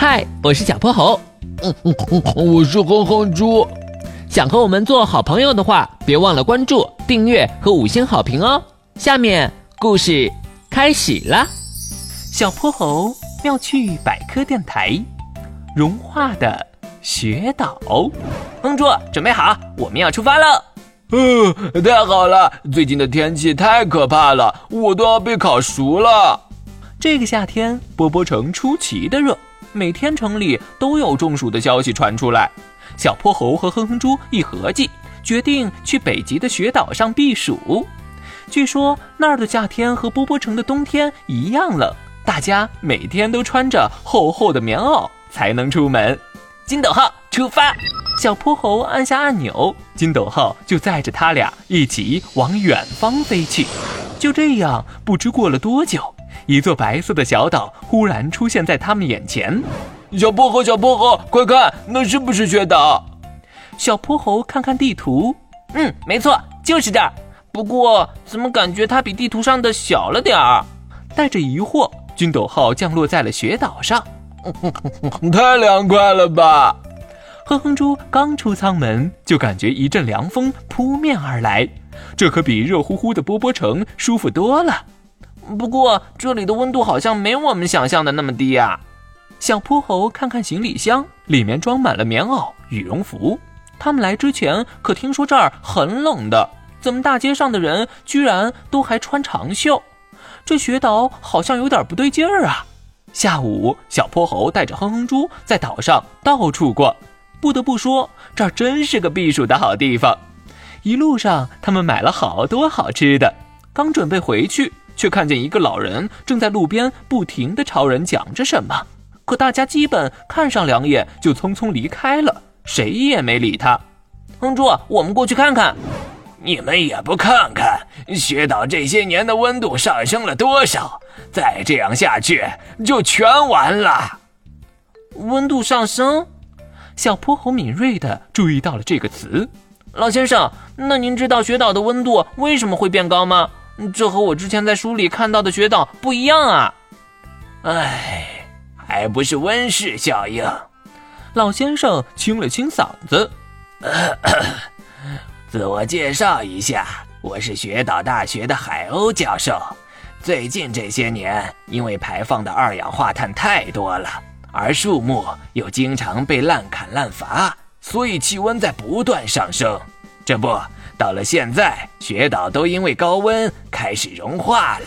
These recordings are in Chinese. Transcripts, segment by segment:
嗨，我是小泼猴。嗯嗯嗯，我是哼哼猪。想和我们做好朋友的话，别忘了关注、订阅和五星好评哦。下面故事开始啦。小泼猴妙趣百科电台，融化的雪岛。哼猪，准备好，我们要出发了。嗯，太好了！最近的天气太可怕了，我都要被烤熟了。这个夏天，波波城出奇的热。每天城里都有中暑的消息传出来，小泼猴和哼哼猪一合计，决定去北极的雪岛上避暑。据说那儿的夏天和波波城的冬天一样冷，大家每天都穿着厚厚的棉袄才能出门。金斗号出发，小泼猴按下按钮，金斗号就载着他俩一起往远方飞去。就这样，不知过了多久。一座白色的小岛忽然出现在他们眼前，小泼猴，小泼猴，快看，那是不是雪岛？小泼猴看看地图，嗯，没错，就是这儿。不过，怎么感觉它比地图上的小了点儿？带着疑惑，军斗号降落在了雪岛上。太凉快了吧！哼哼猪刚出舱门，就感觉一阵凉风扑面而来，这可比热乎乎的波波城舒服多了。不过这里的温度好像没我们想象的那么低呀。小泼猴看看行李箱，里面装满了棉袄、羽绒服。他们来之前可听说这儿很冷的，怎么大街上的人居然都还穿长袖？这雪岛好像有点不对劲儿啊！下午，小泼猴带着哼哼猪在岛上到处逛，不得不说，这儿真是个避暑的好地方。一路上，他们买了好多好吃的，刚准备回去。却看见一个老人正在路边不停地朝人讲着什么，可大家基本看上两眼就匆匆离开了，谁也没理他。哼猪，我们过去看看。你们也不看看雪岛这些年的温度上升了多少？再这样下去就全完了。温度上升？小泼猴敏锐地注意到了这个词。老先生，那您知道雪岛的温度为什么会变高吗？这和我之前在书里看到的雪岛不一样啊！哎，还不是温室效应。老先生清了清嗓子，自我介绍一下，我是雪岛大学的海鸥教授。最近这些年，因为排放的二氧化碳太多了，而树木又经常被滥砍滥伐，所以气温在不断上升。这不。到了现在，雪岛都因为高温开始融化了，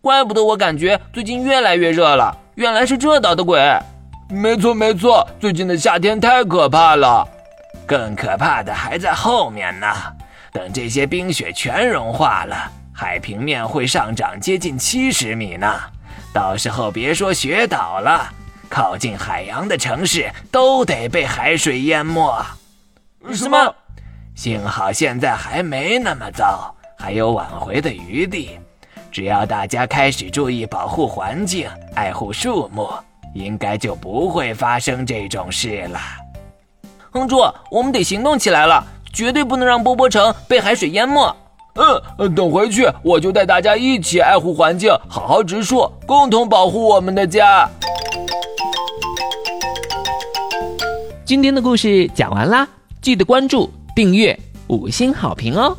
怪不得我感觉最近越来越热了。原来是这岛的鬼！没错没错，最近的夏天太可怕了，更可怕的还在后面呢。等这些冰雪全融化了，海平面会上涨接近七十米呢。到时候别说雪岛了，靠近海洋的城市都得被海水淹没。什么？幸好现在还没那么糟，还有挽回的余地。只要大家开始注意保护环境、爱护树木，应该就不会发生这种事了。哼猪，我们得行动起来了，绝对不能让波波城被海水淹没。嗯，等回去我就带大家一起爱护环境，好好植树，共同保护我们的家。今天的故事讲完啦，记得关注。订阅五星好评哦！